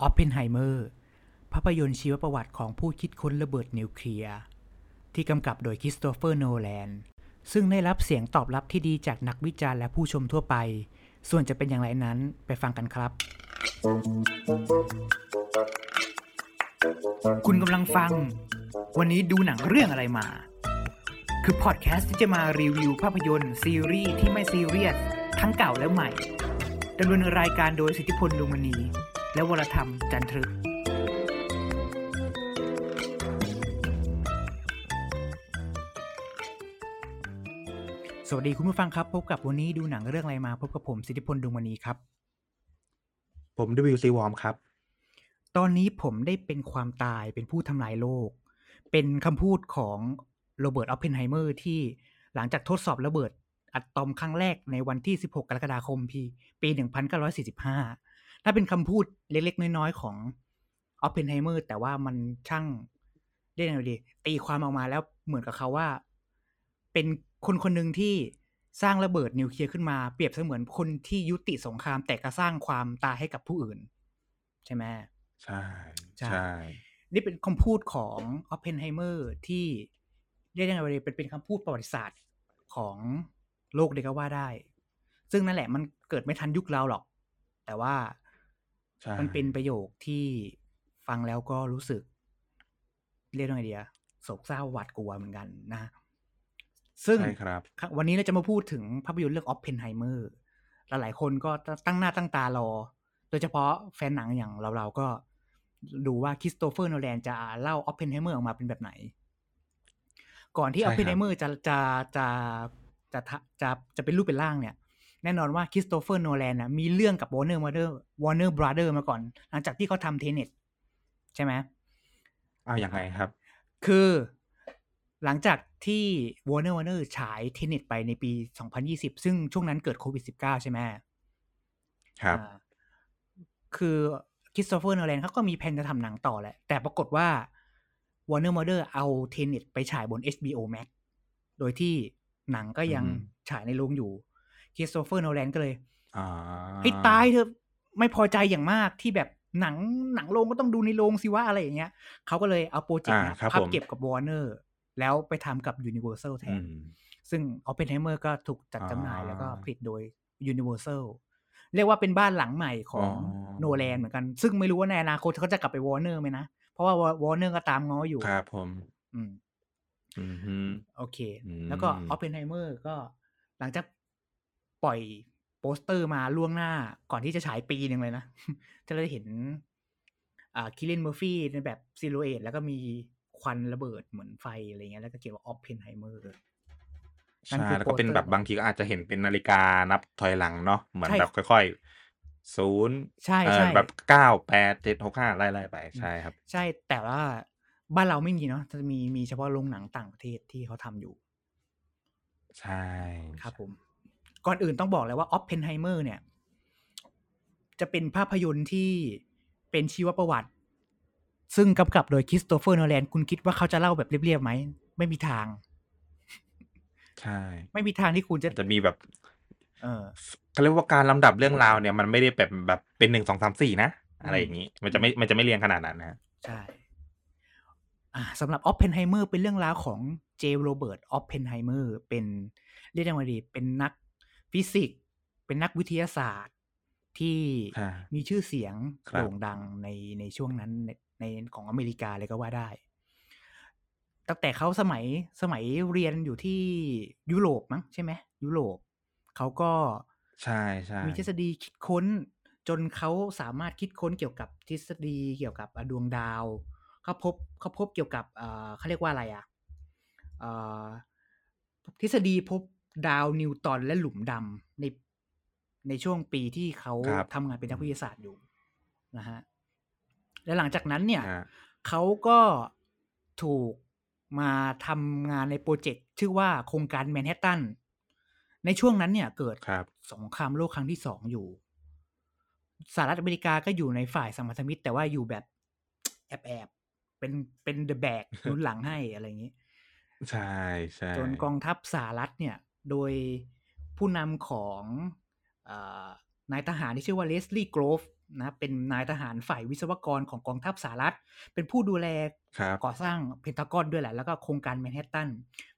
ออปเพนไฮเมอร์ ภาพยนตร์ชีวประวัติของผู้คิดค้นระเบิดนิวเคลียร์ ที่กำกับโดยคริสโตเฟอร์โนแลนซึ่งได้รับเสียงตอบรับที่ดีจากนักวิจารณ์และผู้ชมทั่วไป ส่วนจะเป็นอย่างไรนั้นไปฟังกันครับ คุณกำลังฟัง วันนี้ดูหนังเรื่องอะไรมา คือพอดแคสต์ที่จะมารีวิวภาพยนตร์ ซีรีส์ที่ไม่ซีเรียส ทั้งเก่าและใหม่ดำเนินรายการโดยสิทธิพลดวงมณี และวรธรรมจันทรึกสวัสดีคุณผู้ฟังครับ พบกับวันนี้ดูหนังเรื่องอะไรมา พบกับผมสิทธิพลดวงมณีครับ ผมดวิวซีวอมครับ ตอนนี้ผมได้เป็นความตายเป็นผู้ทำลายโลก เป็นคำพูดของโรเบิร์ตออปเพนไฮเมอร์ที่หลังจากทดสอบระเบิดอะตอมครั้งแรกในวันที่ 16 กรกฎาคมปีปี 1945 ถ้าเป็นคำพูดเล็ก ๆ น้อย ๆ ของออปเพนไฮเมอร์แต่ว่ามันช่างได้ไงดี ตีความออกมาแล้วเหมือนกับเขาว่า เป็นคนคนหนึ่งที่สร้างระเบิดนิวเคลียร์ขึ้นมาเปรียบเสมือนคนที่ยุติสงคราม แต่ก็สร้างความตายให้กับผู้อื่น ใช่ไหมใช่ใช่ใช่นี่เป็นคำพูดของออ p เพนไฮเมอร์ที่เรียกได้ไงว่าเป็นเป็นคำพูดประวัติศาสตร์ของโลกเลยก็ว่าได้ ซึ่งนั่นแหละมันเกิดไม่ทันยุคเราหรอก แต่ว่าใช่ มันเป็นประโยคที่ฟังแล้วก็รู้สึก เรียกว่าไงเดียโศกเศร้าหวาดกลัวเหมือนกันนะ ซึ่งใช่ครับครับวันนี้เราจะมาพูดถึงภาพยนตร์เรื่องออปเพนไฮเมอร์หลายๆคนก็ตั้งหน้าตั้งตารอ โดยเฉพาะแฟนหนังอย่างเราเราๆก็ดูว่าคริสโตเฟอร์โนแลนจะเล่าออปเพนไฮเมอร์ออกมาเป็นแบบไหน ก่อนที่อใช่ครับเพนไฮเมอร์จะจะจะจะจะจะจะเป็นรูปเป็นร่างเนี่ย แน่นอนว่าคริสโตเฟอร์โนแลนนะมีเรื่องกับวอร์เนอร์มาเดอร์ Warner Brothers มาก่อน หลังจากที่เขาทำเทเน็ตใช่ไหมอ้าวอย่างไรครับ คือหลังจากที่ Warner Warner ฉายเทนเน็ตไปในปี 2020 ซึ่งช่วงนั้นเกิดโควิด -19 ใช่ไหมครับอ่าคือคริสโตเฟอร์โนแลนเขาก็มีแผนจะทำหนังต่อแหละ แต่ปรากฏว่า Warner Warner เอาเทนเน็ตไปฉายบน HBO Max โดยที่หนังก็ยังอืมฉายในโรงอยู่ คริสโตเฟอร์โนแลนก็เลยอ่าให้ตายเถอะไม่พอใจอย่างมากที่แบบหนังหนังโรงก็ต้องดูในโรงสิว่าอะไรอย่างเงี้ยเขาก็เลยเอา project เนี้ยอ่าครับพับผมเก็บกับวอร์เนอร์แล้วไปทำกับ Universal แทนอืมซึ่ง Oppenheimer ก็ถูกจัดอ่าจำหน่ายแล้วก็ผลิตโดย Universal เรียกว่าเป็นบ้านหลังใหม่ของอ๋อโนแลนเหมือนกัน ซึ่งไม่รู้ว่าในอนาคตเขาจะกลับไปวอร์เนอร์ไหมนะ เพราะว่าวอร์เนอร์ก็ตามง้ออยู่ ครับผมอืมอืมฮึโอเคอืมแล้วก็ออ p เพนไฮเมอร์ก็หลังจาก ปล่อยโปสเตอร์มาล่วงหน้าก่อนที่จะฉายปีหนึ่งเลยนะ จะได้เห็น อ่าคิลเลียนเมอร์ฟี่ในแบบ silhouette แล้วก็มีควันระเบิดเหมือนไฟอะไรเงี้ยแล้วก็เขียนว่าออ p เพนไฮเมอร์นั่นใช่คือแล้วก็เป็นโปสเตอร์แบบบางทีก็อาจจะเห็นเป็นนาฬิกานับถอยหลังเนาะเหมือนใช่แบบค่อยๆศูนย์ใช่เอ่อใช่แบบเก้าแปดเจ็ดหกห้าไล่ๆไปใช่ครับ ใช่แต่ว่าบ้านเราไม่มีเนาะจะมีมีเฉพาะโรงหนังต่างประเทศที่เขาทำอยู่ ใช่ครับผม ก่อนอื่นต้องบอกเลยว่าออ p เพนไฮเมอร์เนี่ย จะเป็นภาพยนตร์ที่เป็นชีวประวัติ ซึ่งกำกับโดยคริสโตเฟอร์โนแลนคุณคิดว่าเขาจะเล่าแบบเรียบๆไหม ไม่มีทาง ใช่ ไม่มีทางที่คุณจะจะมีแบบ เออเขาเรียกว่าการลำดับเรื่องราวเนี่ย มันไม่ได้แบบแบบเป็นหนึ่งสองสามสี่นะ อะไรอย่างนี้ มันจะไม่มันจะไม่เรียงขนาดนั้นนะใช่อ่าสำหรับออ p เพนไฮเมอร์เป็นเรื่องราวของเจโรเบิร์ตออ p เพนไฮเมอร์เป็นเรียกได้ว่าดีเป็นนัก ฟิสิกส์เป็นนักวิทยาศาสตร์ที่ใช่มีชื่อเสียงครับโด่งดังในในช่วงนั้นในในของอเมริกาเลยก็ว่าได้ ตั้งแต่เขาสมัยสมัยเรียนอยู่ที่ยุโรปมั้งใช่ไหมยุโรปเขาก็ใช่ใช่มีทฤษฎีคิดค้น จนเขาสามารถคิดค้นเกี่ยวกับทฤษฎีเกี่ยวกับอะดวงดาวเขาพบเขาพบเกี่ยวกับเอ่อเขาเรียกว่าอะไรอะเอ่อทฤษฎีพบ ดาวนิวตอนและหลุมดำในในช่วงปีที่เขาครับทำงานเป็นนักวิทยาศาสตร์อยู่นะฮะและหลังจากนั้นเนี่ยฮะเขาก็ถูกมาทำงานในโปรเจกต์ชื่อว่าโครงการแมนฮัตตัน ในช่วงนั้นเนี่ยเกิดครับสงครามโลกครั้งที่สองอยู่สหรัฐอเมริกาก็อยู่ในฝ่ายสัมพันธมิตร แต่ว่าอยู่แบบแอบแอบๆเป็นเป็นเดอะแบกนุนหลังให้อะไรอย่างนี้ ใช่ใช่จนกองทัพสหรัฐเนี่ย โดยผู้นำของเออนายทหารที่ชื่อว่าเลสลีย์โกรฟนะเป็นนายทหารฝ่ายวิศวกรของกองทัพสหรัฐ เป็นผู้ดูแลครับก่อสร้างเพนทากอนด้วยแหละ แล้วก็โครงการแมนฮัตตัน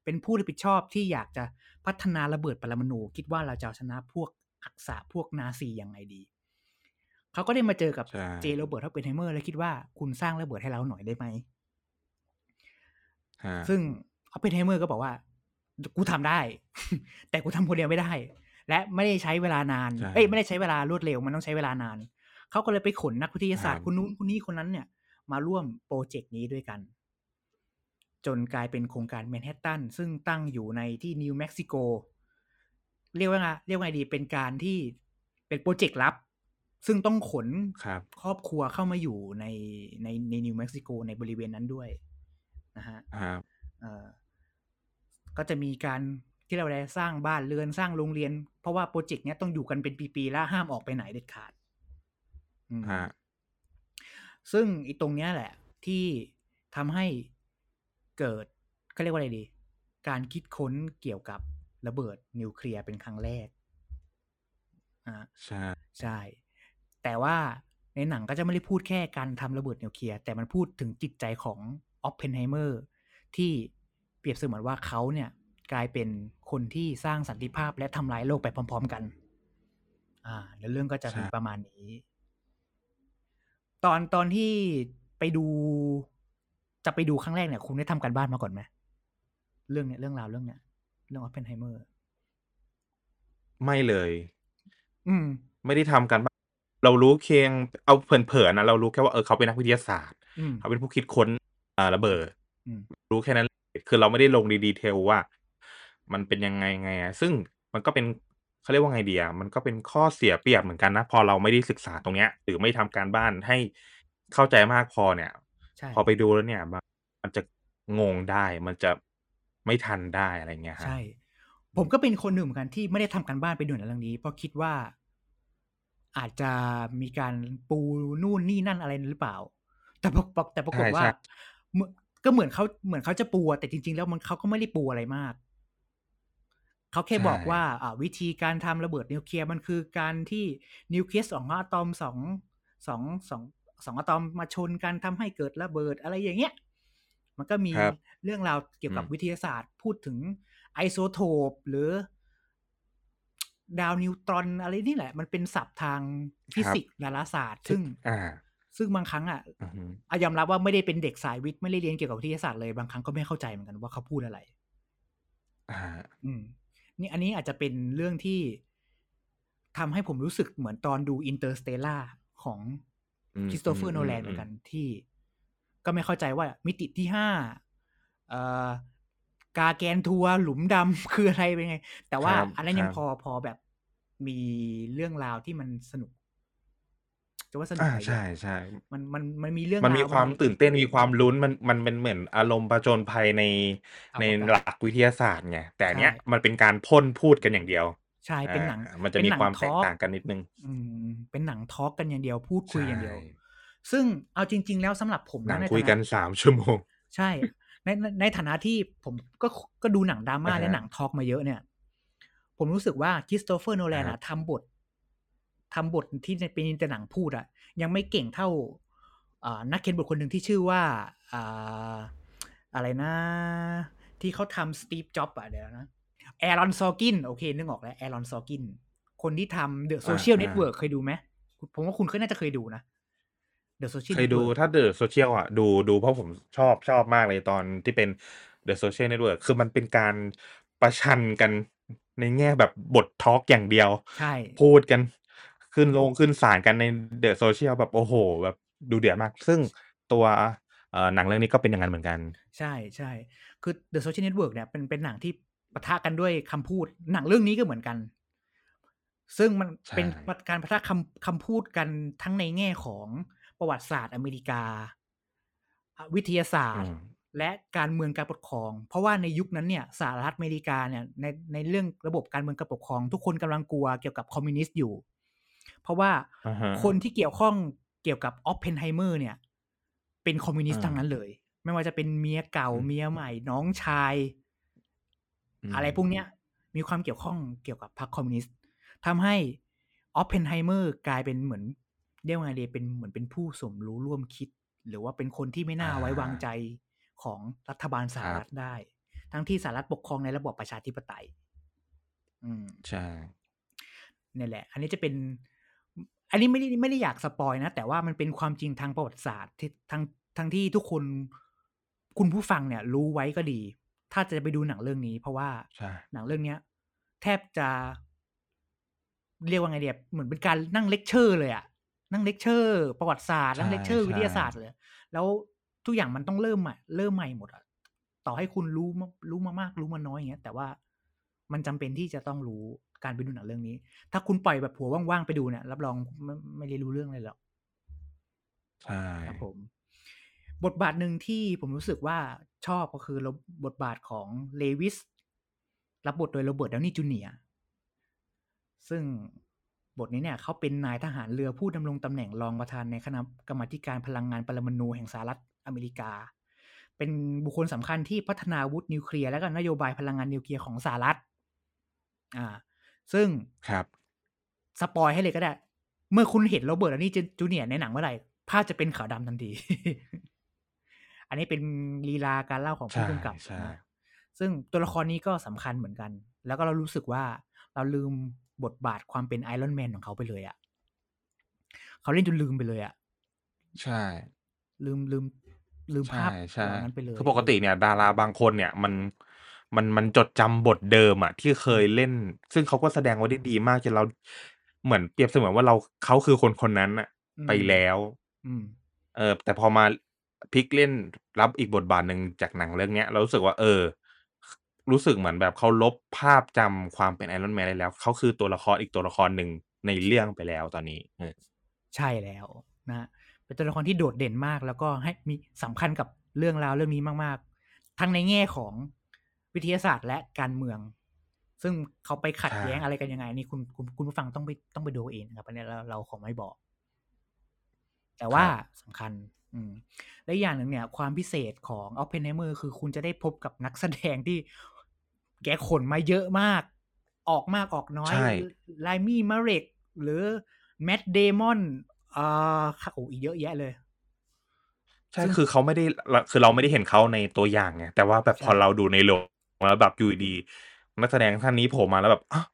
เป็นผู้รับผิดชอบที่อยากจะพัฒนาระเบิดปรมาณูคิดว่าเราจะเอาชนะพวกอักษะพวกนาซียังไงดี เขาก็ได้มาเจอกับใช่เจโรเบิร์ตออปเพนไฮเมอร์ แล้วคิดว่าคุณสร้างระเบิดให้เราหน่อยได้ไหมฮะซึ่งออปเพนไฮเมอร์ก็บอกว่า กูทำได้ แต่กูทำคนเดียวไม่ได้ และไม่ได้ใช้เวลานานใช่เอ้ยไม่ได้ใช้เวลารวดเร็วมันต้องใช้เวลานานเขาก็เลยไปขนนักวิทยาศาสตครับคนนู้นคนนี้คนนั้นเนี่ย มาร่วม project นี้ด้วยกัน จนกลายเป็นโครงการแมนฮัตตันซึ่งตั้งอยู่ในที่นิวเม็กซิโกเรียกว่าไงเรียกว่าไงดีเป็นการที่เป็นโปรเจกต์ลับ ซึ่งต้องขนครับครอบครัวเข้ามาอยู่ในในในนิวเม็กซิโกในบริเวณนั้นด้วยนะฮะครับเอ่อ ก็จะมีการที่เราได้สร้างบ้านเรือนสร้างโรงเรียน เพราะว่าโปรเจกต์เนี้ยต้องอยู่กันเป็นปีๆแล้วห้ามออกไปไหนเด็ดขาดอืมฮะซึ่งไอีตรงเนี้ยแหละ ที่ทำให้เกิดเขาเรียกว่าอะไรดี การคิดค้นเกี่ยวกับระเบิดนิวเคลียร์เป็นครั้งแรกอ่าใช่ใช่ แต่ว่าในหนังก็จะไม่ได้พูดแค่การทำระเบิดนิวเคลียร์แต่มันพูดถึงจิตใจของออฟเพนไฮเมอร์ที่เป รียบเสมือนว่าเขาเนี่ยกลายเป็นคนที่สร้างสันติภาพและทำลายโลกไปพร้อม ๆ กัน อ่า แล้วเรื่องก็จะมีประมาณนี้ ตอนตอนที่ไปดู จะไปดูครั้งแรกเนี่ย คุณได้ทำการบ้านมาก่อนไหมเรื่องเนี้ยเรื่องราวเรื่องเนี้ยเรื่องออฟเพนไฮเมอร์ ไม่เลย อืม ไม่ได้ทำการบ้านเรารู้เพียงเอาเผินๆนะเรารู้แค่ว่าเออเขาเป็นนักวิทยาศาสตร์อืมเขาเป็นผู้คิดค้นอ่าระเบิดอืมรู้แค่นั้นเลย คือเราไม่ได้ลง de detail ว่า มันเป็นยังไงไงอะซึ่งมันก็เป็นเขาเรียกว่าไงดีอะมันก็เป็นข้อเสียเปรียบเหมือนกันนะ พอเราไม่ได้ศึกษาตรงเนี้ย หรือไม่ทำการบ้านให้เข้าใจมากพอเนี่ยใช่พอไปดูแล้วเนี่ยบางมันจะงงได้ มันจะไม่ทันได้อะไรเงี้ยฮะใช่ ผมก็เป็นคนหนึ่งเหมือนกันที่ไม่ได้ทำการบ้านไปดูหนังเรื่องนี้ เพราะคิดว่าอาจจะมีการปูนู่นนี่นั่นอะไรหรือเปล่า แต่ปรากฏแต่ปรากฏใช่ว่าใช่เหมือน ก็เหมือนเขาเหมือนเขาจะปูอะแต่จริง ๆ แล้วมันเขาก็ไม่ได้ปูอะไรมาก เขาแค่ใช่บอกว่าอ่าวิธีการทำระเบิดนิวเคลียร์มันคือการที่นิวเคลียสสองอะตอมสองสองสองสองอะตอมมาชนกันทำให้เกิดระเบิดอะไรอย่างเงี้ย มันก็มีครับเรื่องราวเกี่ยวกับอืมวิทยาศาสตร์พูดถึงไอโซโทปหรือดาวนิวตรอนอะไรนี่แหละ มันเป็นศัพท์ทางฟิสิกส์ดาราศาสตร์ ซึ่งอ่า ซึ่งบางครั้งอะอือฮึอะยอมรับว่าไม่ได้เป็นเด็กสายวิทย์ไม่ได้เรียนเกี่ยวกับวิทยาศาสตร์เลยบางครั้งก็ไม่เข้าใจเหมือนกันว่าเขาพูดอะไรอ่าอืม นี่อันนี้อาจจะเป็นเรื่องที่ทำให้ผมรู้สึกเหมือนตอนดู Interstellar ของอืมคริสโตเฟอร์โนแลนเหมือนกันที่ก็ไม่เข้าใจว่ามิติที่ห้าเอ่อ Gargantua หลุมดำคืออะไรเป็นไง แต่ว่าครับอันนั้นยังครับพอพอแบบมีเรื่องราวที่มันสนุก จะว่าสนุกอ่าอะไรใช่ดีอะใช่มันมันมันมีเรื่องมันมีราวความตื่นเต้นมีความลุ้นมันมันเป็นเหมือนอารมณ์ประจนภัยในเอาในประกันหลักวิทยาศาสตร์ไงแต่อันเนี้ยใช่มันเป็นการพ่นพูดกันอย่างเดียวใช่เป็นหนังอ่ามันจะเป็นมีหนังความแตกทอล์กต่างกันนิดนึงอืมเป็นหนังทอล์กกันอย่างเดียวพูดคุยอย่างเดียวใช่ซึ่งเอาจริง ๆ แล้วสำหรับผมหนันะงในคุยฐานะกันสามชั่วโมงใช่ในในในฐานะที่ผมก็ก็ดูหนังดราม่าอ่าฮะและหนังทอล์กมาเยอะเนี่ย ผมรู้สึกว่าคริสโตเฟอร์โนแลนครัอะบทำบท ทำบทที่เป็นแต่หนังพูดอะยังไม่เก่งเท่าอ่านักเขียนบทคนหนึ่งที่ชื่อว่าอ่าอะไรนะ ที่เขาทำ Steve Jobs อะเดี๋ยวนะแอรอนซอกินโอเค นึกออกแล้วแอรอนซอกินคนที่ทำ The Social Network เคยดูไหมผมว่าคุณก็น่าจะเคยดูนะ The Social เคยดูถ้า The Social อะดูดูเพราะผมชอบชอบมากเลยตอนที่เป็น The Social Network คือมันเป็นการประชันกันในแง่แบบบท talk อย่างเดียว ใช่ พูดกัน ขึ้นลงขึ้นศาลกันในเดอะโซเชียลแบบโอ้โห แบบดูเดือดมาก ซึ่งตัวเอ่อหนังเรื่องนี้ก็เป็นอย่างนั้นเหมือนกัน ใช่ใช่คือ The Social Network เนี่ยเป็นเป็นหนังที่ปะทะกันด้วยคำพูด หนังเรื่องนี้ก็เหมือนกัน ซึ่งมันใช่เป็นการปะทะคำคำพูดกันทั้งในแง่ของประวัติศาสตร์อเมริกาอะวิทยาศาสตอืร์มและการเมืองการปกครอง เพราะว่าในยุคนั้นเนี่ยสหรัฐอเมริกาเนี่ยในในเรื่องระบบการเมืองการปกครอง ทุกคนกำลังกลัวเกี่ยวกับคอมมิวนิสต์อยู่ เพราะว่าอ่าฮะคนที่เกี่ยวข้องเกี่ยวกับออฟเพนไฮเมอร์เนี่ย เป็นคอมมิวนิสต์อ่าทั้งนั้นเลย ไม่ว่าจะเป็นเมียเก่าอืมเมียใหม่ น้องชายอืมอะไรพวกเนี้ย มีความเกี่ยวข้องเกี่ยวกับพรรคคอมมิวนิสต์ทำให้ออฟเพนไฮเมอร์กลายเป็นเหมือนเรียกว่าไงดีเป็นเหมือนเป็นผู้สมรู้ร่วมคิด หรือว่าเป็นคนที่ไม่น่าอาไว้วางใจของรัฐบาลสหรัฐครับได้ ทั้งที่สหรัฐปกครองในระบอบประชาธิปไตย อืมใช่เนี่ยแหละ อันนี้จะเป็น อันนี้ไม่ได้ไม่ได้อยาก spoil นะ แต่ว่ามันเป็นความจริงทางประวัติศาสตร์ที่ทั้งทั้งที่ทุกคนคุณผู้ฟังเนี่ย รู้ไว้ก็ดี ถ้าจะไปดูหนังเรื่องนี้ เพราะว่าใช่หนังเรื่องเนี้ย แทบจะเรียกว่าไงเดียเหมือนเป็นการนั่งเลคเชอร์เลยอะนั่งเลคเชอร์ ประวัติศาสตร์ใช่นั่งเลคเชอร์ใช่วิทยาศาสตร์เลย แล้วทุกอย่างมันต้องเริ่มใหม่เริ่มใหม่หมดอะต่อให้คุณรู้มารู้มามาก รู้มาน้อยอย่างเงี้ยแต่ว่ามันจำเป็นที่จะต้องรู้ การไปดูหนังเรื่องนี้ ถ้าคุณปล่อยแบบหัวว่างๆไปดูเนี่ย รับรองไม่ไม่ได้รู้เรื่องเลยหรอกใช่ครับผม บทบาทหนึ่งที่ผมรู้สึกว่าชอบก็คือบทบาทของเลวิสรับบทโดยโรเบิร์ตดาวนี่จูเนียร์ซึ่งบทนี้เนี่ยเขาเป็นนายทหารเรือผู้ดำรงตำแหน่งรองประธานในคณะกรรมการพลังงานปรมาณูแห่งสหรัฐอเมริกา เป็นบุคคลสำคัญที่พัฒนาอาวุธนิวเคลียร์และก็นโยบายพลังงานนิวเคลียร์ของสหรัฐ อ่า ซึ่งครับ spoil ให้เลยก็ได้ เมื่อคุณเห็นโรเบิร์ตดาวนี่จูเนียร์ในหนังเมื่อไหร่ภาพจะเป็นขาวดำทันที อันนี้เป็นลีลาการเล่าของผู้ใช่กำกับใช่นะซึ่งตัวละครนี้ก็สำคัญเหมือนกัน แล้วก็เรารู้สึกว่าเราลืมบทบาทความเป็นไอรอนแมนของเขาไปเลยอะ่ะเขาเล่นจนลืมไปเลยอะ่ะ ใช่ ลืมลืมลืมใช่ภาพใช่เหล่านั้นไปเลยคือปกติเนี่ย ดาราบางคนเนี่ย มัน มันมันจดจำบทเดิมอะที่เคยเล่น ซึ่งเขาก็แสดงไว้ได้ดีมากจนเรา เหมือนเปรียบเสมือนว่าเรา เขาคือคนคนนั้นน่ะ อืมไปแล้ว อืม เออ แต่พอมาพลิกเล่นรับอีกบทบาทหนึ่งจากหนังเรื่องเนี้ย เรารู้สึกว่า เออ รู้สึกเหมือนแบบเขาลบภาพจำความเป็น Iron Man ได้แล้ว เขาคือตัวละครอีกตัวละครหนึ่งในเรื่องไปแล้วตอนนี้ เออ ใช่แล้วนะฮะเป็นตัวละครที่โดดเด่นมาก แล้วก็ให้มีสำคัญกับเรื่องราวเรื่องนี้มาก ๆ ทั้งในแง่ของ วิทยาศาสตร์และการเมือง ซึ่งเขาไปขัดใช่แย้งอะไรกันยังไง นี่คุณคุณคุณผู้ฟังต้องไปต้องไปดูเองนะครับอันนี้เราเราขอไม่บอก แต่ว่าครับสำคัญ อืมและอีกอย่างหนึ่งเนี่ย ความพิเศษของออ p เพนไฮเมอร์คือคุณจะได้พบกับนักแสดงที่แกขนมาเยอะมาก ออกมากออกน้อยใช่รามี่มาเลกหรือแม t เดมอนอ่าโอ้อีกเยอะแยะเลยใช่ซึ่งคือเขาไม่ได้เราคือเราไม่ได้เห็นเขาในตัวอย่างไงแต่ว่าแบบใช่พอเราดูในโรง แล้วแบบอยู่ดีๆนักแสดงท่านนี้โผล่มาแล้วแบบอ้าว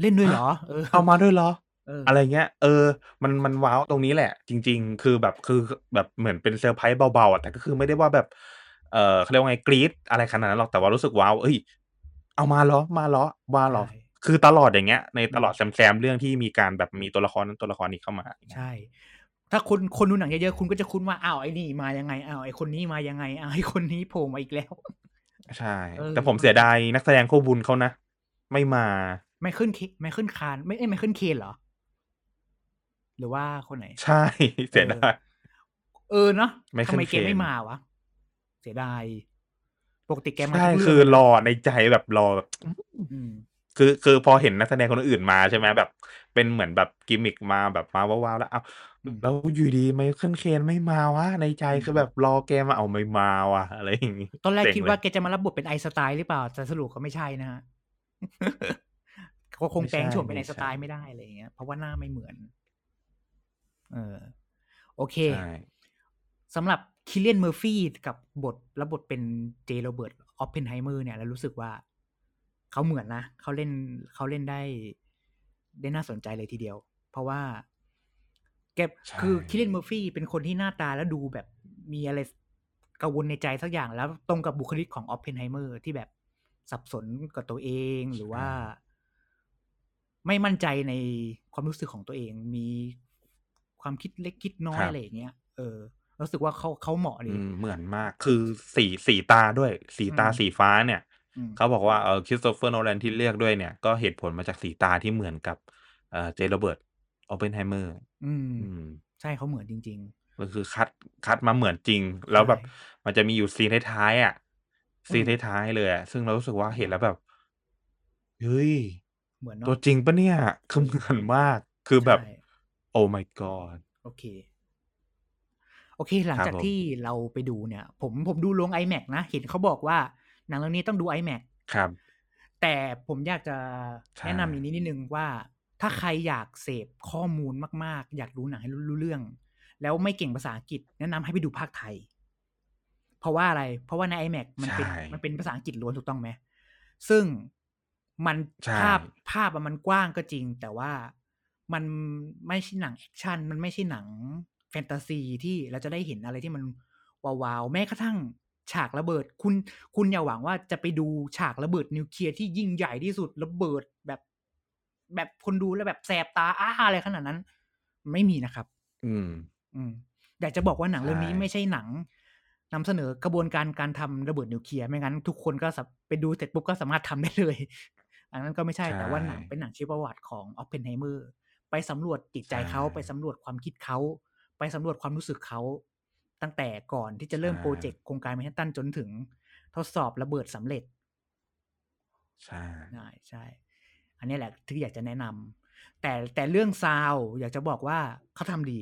เล่นด้วยเหรอเออเอามาด้วยเหรอเอออะไรเงี้ย เออ มันมันว้าวตรงนี้แหละ จริง ๆ คือแบบคือแบบเหมือนเป็นเซอร์ไพรส์เบาๆอะแต่ก็คือไม่ได้ว่าแบบ เอ่อเขาเรียกว่าไงกรี๊ดอะไรขนาดนั้นหรอกแต่ว่ารู้สึกว้าวเฮ้ย เอามาเหรอมาเหรอมาเหรอใช่คือตลอดอย่างเงี้ย ในอืมตลอดแซมๆเรื่องที่มีการแบบมีตัวละครนั้นตัวละครนี้เข้ามา ใช่ ถ้าคนคนดูหนังเยอะๆคุณก็จะคุ้นว่าอ้าวไอ้นี่มายังไงอ้าวไอ้คนนี้มายังไงอ้าวไอ้คนนี้โผล่มาอีกแล้ว ใช่เออแต่ผมเสียดายนักแสดงคู่บุญเขานะ ไม่มา ไมเคิลเคไมเคิลคานไม่เอ้ยไมเคิลเคนเหรอ หรือว่าคนไหน ใช่ เสียดาย เออเนาะ Michael ทำไมแก Caine ไม่มาวะ เสียดาย ปกติแกมาใช่ทุกเรื่งคือรอในใจแบบรอแบบอืมคือคือพอเห็นนักแสดงคนอื่นมาใช่ไหมแบบ เป็นเหมือนแบบกิมมิกมาแบบมาว้าวๆแล้วเอาอืม แล้วอยู่ดีไมเคิลเคนไม่มาวะ ในใจอืมคือแบบรอแกมาเอาไม่มาว่ะ อะไรอย่างงี้ตอนแรกยังคิดเลยว่าแกจะมารับบทเป็นไอน์สไตน์หรือเปล่า แต่สรุปก็ไม่ใช่นะฮะเขาคงไม่แปลงใช่โฉมเป็นไอไม่ใช่ไม่ได้อะไรอย่างเงี้ยเพราะว่าหน้าไม่เหมือน เออ โอเคใช่สำหรับคิเลียนเมอร์ฟี่กับบทรับบทเป็นเจโรเบิร์ตออฟเพนไฮเมอร์เนี่ยเรารู้สึกว่าเขาเหมือนนะเขาเล่นเขาเล่นได้ได้น่าสนใจเลยทีเดียว เพราะว่า แกใช่คือคิเลียนเมอร์ฟี่เป็นคนที่หน้าตาแล้วดูแบบมีอะไรกังวลในใจสักอย่างแล้วตรงกับบุคลิกของออฟเพนไฮเมอร์ที่แบบสับสนกับตัวเองหรือว่า ไม่มั่นใจในความรู้สึกของตัวเอง มีความคิดเล็กคิดน้อยครับอะไรอย่างเงี้ยเออรู้สึกว่าเขาเขาเหมาะดีอืมเหมือนมาก คือสีสีตาด้วย สีตาอืมสีฟ้าเนี่ยอืมเขาบอกว่าเออคริสโตเฟอร์โนแลนที่เลือกด้วยเนี่ย ก็เหตุผลมาจากสีตาที่เหมือนกับเอ่อเจโรเบิร์ต ออปเพนไฮเมอร์อืมอืม ใช่เขาเหมือนจริงก็คือคัดคัดมาเหมือนจริงๆแล้วแบบใช่มันจะมีอยู่ซีนท้ายๆอะ ซีนอืมท้ายๆเลยอะซึ่งเรารู้สึกว่าเห็นแล้วแบบ เฮ้ย เหมือนเนาะตัวจริงปะเนี่ยคือเหมือนมาก คือแบบใช่ oh my god โอเคโอเค หลังครับจากผมที่เราไปดูเนี่ย ผมผมดูลง iMac นะ เห็นเขาบอกว่า หนังเรื่องนี้ต้องดู IMAX ครับ แต่ผมอยากจะใช่แนะนำอีกนิดนิดนึงว่า ถ้าใครอยากเสพข้อมูลมาก ๆ อยากดูหนังให้รู้เรื่อง แล้วไม่เก่งภาษาอังกฤษ แนะนำให้ไปดูพากย์ไทย เพราะว่าอะไร เพราะว่าใน IMAX มันเป็นใช่มันเป็นภาษาอังกฤษล้วนถูกต้องไหมซึ่งมันใช่ภาพภาพอะมันกว้างก็จริง แต่ว่ามันไม่ใช่หนังแอคชั่นมันไม่ใช่หนังแฟนตาซีที่เราจะได้เห็นอะไรที่มันว้าวๆแม้กระทั่งฉากระเบิด คุณคุณอย่าหวังว่าจะไปดูฉากระเบิดนิวเคลียร์ที่ยิ่งใหญ่ที่สุดระเบิดแบบ แบบคนดูแล้วแบบแสบตาอ้าอะไรขนาดนั้น ไม่มีนะครับ อืม อืมอยากจะบอกว่าหนังเรื่องนี้ใช่ไม่ใช่หนังนำเสนอกระบวนการการทำระเบิดนิวเคลียร์ไม่งั้น ทุกคนก็สาไปดูเสร็จปุ๊บก็สามารถทำได้เลย อันนั้นก็ไม่ใช่ใช่แต่ว่าหนังเป็นหนังชีวประวัติของออฟเพนไฮเมอร์ไปสำรวจจิตใจเขาใช่ไปสำรวจความคิดเขา ไปสำรวจความรู้สึกเขา ตั้งแต่ก่อนที่จะเริ่มใช่โปรเจกต์โครงการแมนฮัตตันจนถึง ทดสอบระเบิดสำเร็จ ใช่ใช่ใช่ อันนี้แหละที่อยากจะแนะนำแต่แต่เรื่อง sound อยากจะบอกว่าเขาทำดี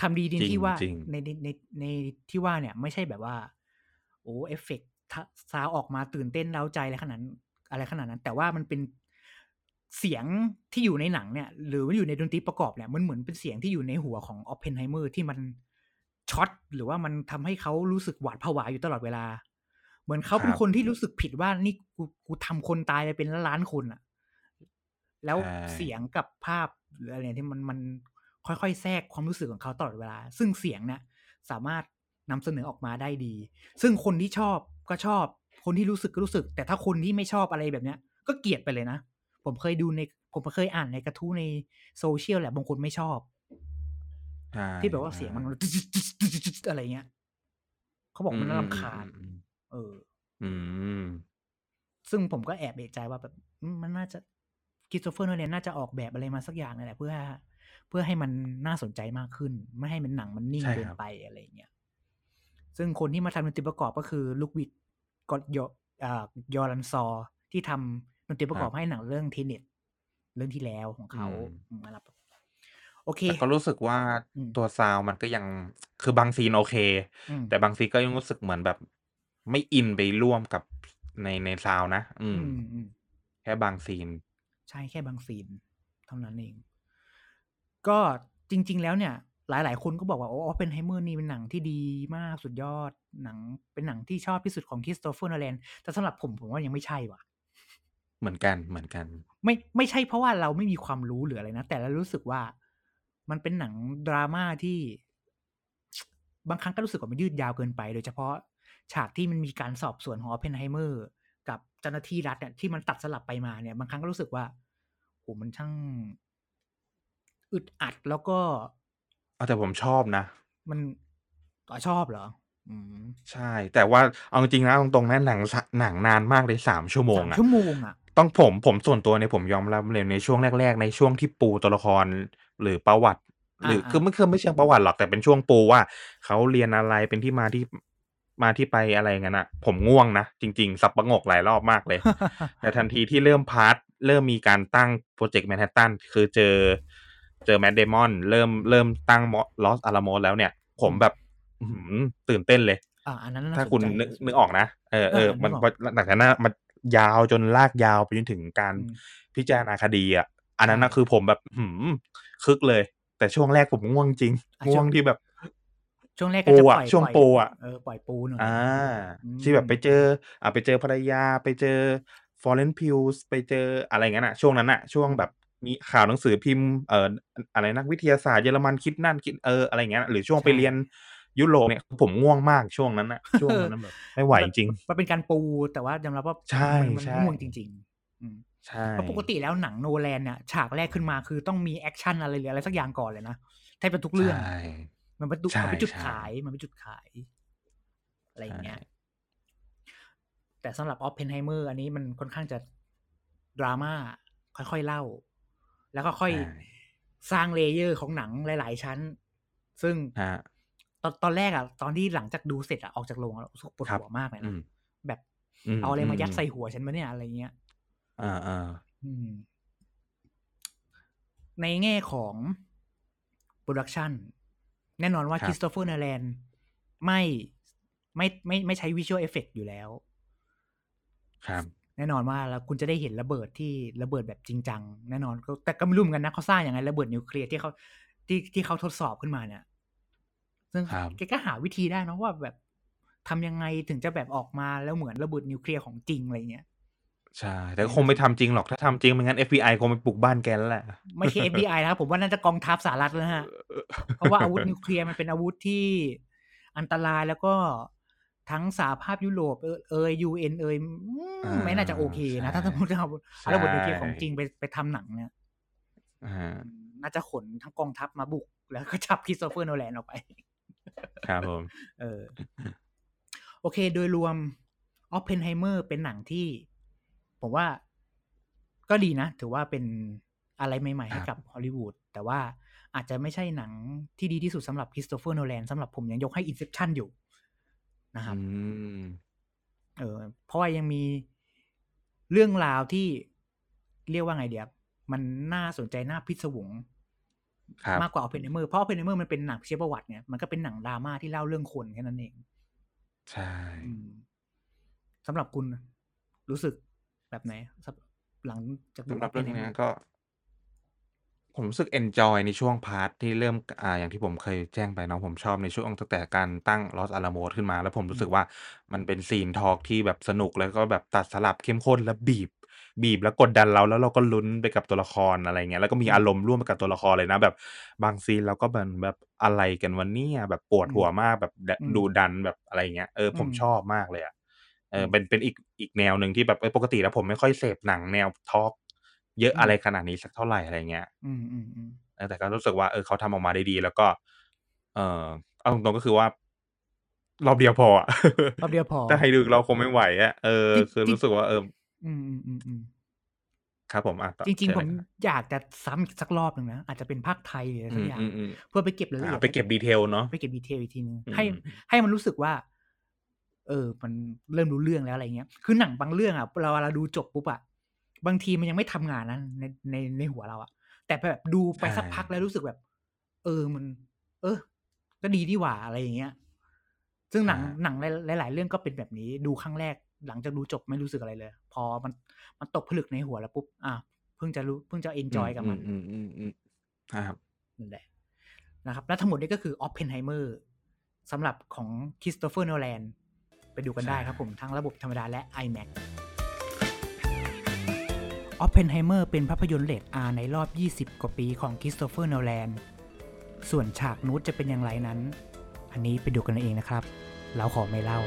ทำดีในจริงที่ว่าจริงในในในในที่ว่าเนี่ย ไม่ใช่แบบว่า โอ้ effect sound ออกมาตื่นเต้นเร้าใจอะไรขนาดนั้นอะไรขนาดนั้น แต่ว่ามันเป็นเสียงที่อยู่ในหนังเนี่ย หรือว่าอยู่ในดนตรีประกอบเนี่ยมันเหมือนเป็นเสียงที่อยู่ในหัวของออฟเพนไฮเมอร์ที่มันช็อตหรือว่ามันทำให้เขารู้สึกหวาดผวาอยู่ตลอดเวลา เหมือนเขาเป็นครับคนที่รู้สึกผิดว่านี่กูกูทำคนตายไปเป็นล้านๆคนอะแล้วใช่เสียงกับภาพหรืออะไรที่มันมันค่อยๆ แทรกความรู้สึกของเขาตลอดเวลา ซึ่งเสียงเนี่ยสามารถนำเสนอออกมาได้ดี ซึ่งคนที่ชอบก็ชอบ คนที่รู้สึกก็รู้สึก แต่ถ้าคนที่ไม่ชอบอะไรแบบเนี้ย ก็เกลียดไปเลยนะ ผมเคยดูใน ผมเคยอ่านในกระทู้ในโซเชียลแหละบางคนไม่ชอบใช่ที่แบบว่าเสียงมันอะไรเงี้ย เขาบอกมันน่ารำคาญอืม เอออืมอืม ซึ่งผมก็แอบเอะใจว่าแบบอืมมันน่าจะคริสโตเฟอร์โนแลนน่าจะออกแบบอะไรมาสักอย่างนี่แหละเพื่อ เพื่อให้มันน่าสนใจมากขึ้น ไม่ให้มันหนังมันนิ่งใช่เกิคนรับไปอะไรอย่างเงี้ยซึ่งคนที่มาทำดนตรีประกอบก็คือลุดวิกกอ ยออ่ายอรันซอน ที่ทำดนตรีประกอบให้หนังเรื่อง Tenet เรื่องที่แล้วของเขาอืมนะครับโอเคแต่ก็รู้สึกว่าอืมตัว sound มันก็ยังคือบางซีนโอเคอืมแต่บางซีนก็ยังรู้สึกเหมือนแบบ ไม่อินไปร่วมกับในใน sound นะอือืมมอืม แค่บางซีน ใช่แค่บางซีน เท่านั้นเอง ก็จริง ๆ แล้วเนี่ย หลาย ๆ คนก็บอกว่า โอ้ออฟเพนไฮเมอร์นี่เป็นหนังที่ดีมากสุดยอดหนัง เป็นหนังที่ชอบที่สุดของคริสโตเฟอร์โนแลนแต่สำหรับผมผมว่ายังไม่ใช่ว่ะ เหมือนกันเหมือนกัน ไม่ไม่ใช่เพราะว่าเราไม่มีความรู้หรืออะไรนะ แต่เรารู้สึกว่ามันเป็นหนังดราม่าที่บางครั้งก็รู้สึกว่ามันยืดยาวเกินไป โดยเฉพาะ ฉากที่มันมีการสอบสวนของออฟเพนไฮเมอร์กับเจ้าหน้าที่รัฐเนี่ยที่มันตัดสลับไปมาเนี่ย บางครั้งก็รู้สึกว่าโหมันช่างอึดอัดแล้วก็เอาแต่ผมชอบนะ มันอ๋อชอบเหรอ อืม ใช่ แต่ว่าเอาจริงๆนะตรงๆนะหนังสะหนังนานมากเลยสามชั่วโมงสามอะชั่วโมงอะต้องผมผมส่วนตัวเนี่ยผมยอมรับเลยในช่วงแรก ๆ ในช่วงที่ปูตัวละครหรือประวัติ หรืออ่าคือไม่คือไม่เชิงประวัติหรอกแต่เป็นช่วงปูว่าเขาเรียนอะไรเป็นที่มาที่ มาที่ไปอะไรเงี้ยนะผมง่วงนะ จริง ๆ สับประงกหลายรอบมากเลย แต่ทันทีที่เริ่ม part เริ่มมีการตั้งโปรเจกต์แมนฮัตตันคือเจอ เจอแมตต์ เดมอนเริ่มเริ่มตั้งลอสอะลาโมสแล้วเนี่ย ผมแบบอื้อหือตื่นเต้นเลยอ่าอันนั้นน่ถ้าสนคุณใจนึกนึกออกนะเออเออเออนึมันกออกหลังจากนั้นมันยาวจนลากยาวไปจนถึงการอืมพิจารณาคดีอะอันนั้นนะใช่คือผมแบบหืมคึกเลย แต่ช่วงแรกผมง่วงจริงอะง่ช่ววงงที่แบบ ช่วงแรกก็ปูจะปอะล่อยช่วงปล่อยปูอะเออปล่อยปูหน่อยอ่าอืมที่แบบไปเจอ อ่าไปเจอภรรยาไปเจอ Florence Pugh ไปเจออะไรเงี้ยน่ะ ช่วงนั้นน่ะ ช่วงแบบมีข่าวหนังสือพิมพ์เอ่ออะไรนักวิทยาศาสตร์เยอรมันคิดนั่นคิดเอออะไรเงี้ยหรือช่วงไปใช่เรียนยุโรปเนี่ยผมง่วงมากช่วงนั้นน่ะช่วงนั้นแบบไม่ไหวจริงมันเป็นการปูแต่ว่ายอมรับว่าใช่มันมันใช่ง่วงจริงๆอืมใช่เพราะปกติแล้วหนังโนแลนเนี่ยฉากแรกขึ้นมาคือต้องมีแอคชั่นอะไรหรืออะไรสักอย่างก่อนเลยนะแทบจะทุกเรื่องใช่ มันเป็นจุดใช่มันเป็นจุดใช่ขายมันเป็นจุดขาย อะไรอย่างเงี้ยใช่แต่สำหรับออฟเพนไฮเมอร์อันนี้มันค่อนข้างจะดราม่าค่อยๆเล่า แล้วก็ค่อยใช่สร้าง layer ของหนังหลาย ๆ ชั้น ซึ่งฮะตอนตอนแรกอะตอนที่หลังจากดูเสร็จอะออกจากโรงอะรู้สึกปวดครับหัวมากเลยอืนะมแบบอืมเอาอะไรมายัดอืมใส่หัวฉันมาเนี่ยอะไรเงี้ยอ่าอ่าอืมในแง่ของ production แน่นอนว่าคริสโตเฟอร์น l แลนไม่ไม่ไม่ไม่ใช้ visual effect อยู่แล้ว ครับในแน่นอนว่าแล้วคุณจะได้เห็นระเบิดที่ระเบิดแบบจริงจังแน่นอนก็แต่ก็ไม่รู้เหมือนกันนะเขาสร้างอย่างไรระเบิดนิวเคลียร์ที่เขาที่ที่เขาทดสอบขึ้นมาเนี่ย ซึ่งครับแกก็หาวิธีได้เนอะว่าแบบทำยังไงถึงจะแบบออกมาแล้วเหมือนระเบิดนิวเคลียร์ของจริงอะไรเงี้ย ใช่ แต่ก็คงไม่ทำจริงหรอกถ้าทำจริงไม่งั้น FBI คงไปบุกบ้านแกแล้วแหละ ไม่ใช่ FBI นะครับผมว่าน่าจะกองทัพสหรัฐแล้วฮะ เพราะว่าอาวุธนิวเคลียร์มันเป็นอาวุธที่อันตรายแล้วก็ทั้งสหภาพยุโรปเอยเอยยูเอ็นเอยอืมอ่าไม่น่าจะโอเคนะใช่ถ้าสมมติเอาใช่เอาระเบิดนิวเคลียร์ของจริงไปไปทำหนังเนี่ยอ่าน่าจะขนทั้งกองทัพมาบุก แล้วก็จับคริสโตเฟอร์โนแลนออกไป ครับผม เออ โอเค โดยรวมออ p เพนไฮเมอร์เป็นหนังที่ ผมว่าก็ดีนะ ถือว่าเป็นอะไรใหม่ ๆ ให้กับฮอลลีวูดแต่ว่าอาจจะไม่ใช่หนังที่ดีที่สุดสำหรับคริสโตเฟอร์โนแลนสำหรับผมยังยกให้ Inception อยู่นะครับอืมเออเพราะว่ายังมีเรื่องราวที่เรียกว่าไอเดียแบบมันน่าสนใจน่าพิศวงครับมากกว่า Oppenheimer เพราะ Oppenheimer มันเป็นหนังชีวประวัติเนี่ยมันก็เป็นหนังดราม่าที่เล่าเรื่องคนแค่นั้นเอง ใช่อืมสำหรับคุณรู้สึก แบบไหนสับหลังจากดูสำหรับเรื่องเนี้ย Oppenheimer ก็ ผมรู้สึก enjoy ในช่วง part ที่เริ่มอ่าอย่างที่ผมเคยแจ้งไปเนาะผมชอบในช่วงตั้งแต่การตั้ง Los Alamos ขึ้นมา แล้วผมอืรู้สึกว่ามันเป็น Scene Talk ที่แบบสนุกแล้วก็แบบตัดสลับเข้มข้นแล้วบีบบีบแล้วกดดันเราแล้วเราก็ลุ้นไปกับตัวละครอะไรเงี้ยแล้วก็มีอืมอารมณ์ร่วมไปกับตัวละครเลยนะ แบบบาง scene เราก็เหมือนแบบอะไรกันวะเนี่ยแบบปวดอืหัมวมากแบบดอืมดุดันแบบอะไรเงี้ยเอออืผมมชอบมากเลยอะ เออือมเป็นเป็นอีกอีกแนวหนึ่งที่แบบเออปกติแล้วผมไม่ค่อยเสพหนังแนว Talk เยอะอือะมไรขนาดนี้สักเท่าไรอะไรเงี้ยอืมๆๆเออแต่ก็รู้สึกว่าเออเขาทำออกมาได้ดี แล้วก็ เอ่อเอาตรงๆก็คือว่ารอบเดียวพออะรอบเดียวพอถ้าให้ดูอีกรอบคงไม่ไหวอะเออจริงคือจริงรู้สึกว่าเออ อืมๆๆๆครับผมอาต่อจริงเชิญๆผเลยมครับอยากจะซ้ำอีกสักรอบหนึ่งนะอาจจะเป็นภาคไทยหรืออะไรอืสักอย่างมๆเพื่อไปเก็บๆอารายละเอียดไปให้เก็บ detail เนาะไปเก็บ detail อีกทีหนึ่งอืให้มให้มันรู้สึกว่า เออ มันเริ่มรู้เรื่องแล้วอะไรเงี้ย คือหนังบางเรื่องอะเราเวลาดูจบปุ๊บอะบางทีมันยังไม่ทำงานนะในในในหัวเราอะแต่แบบดูใชไปสักพักแล้ว่รู้สึกแบบ เออมัน เออ ก็ดีนี่หว่าอะไรอย่างเงี้ย ซึ่งใชหนัง่หนังหลาย ๆ เรื่องก็เป็นแบบนี้ ดูครั้งแรก หลังจากดูจบไม่รู้สึกอะไรเลย พอมันมันตกผลึกในหัวแล้วปุ๊บอาเพิ่งจะรู้เพิ่งจะเอนอืจอยกับมันมๆๆๆๆครับนั่นแหละนะครับ และทั้งหมดนี้ก็คือ Oppenheimer สำหรับของ Christopher Nolan ไปดูกันใชได้่ครับผมทั้งระบบธรรมดาและ IMAX Oppenheimer เป็นภาพยนตร์เรต R ในรอบ 20 กว่าปีของ Christopher Nolan ส่วนฉากนูดจะเป็นอย่างไรนั้น อันนี้ไปดูกันเอาเองนะครับ เราขอไม่เล่า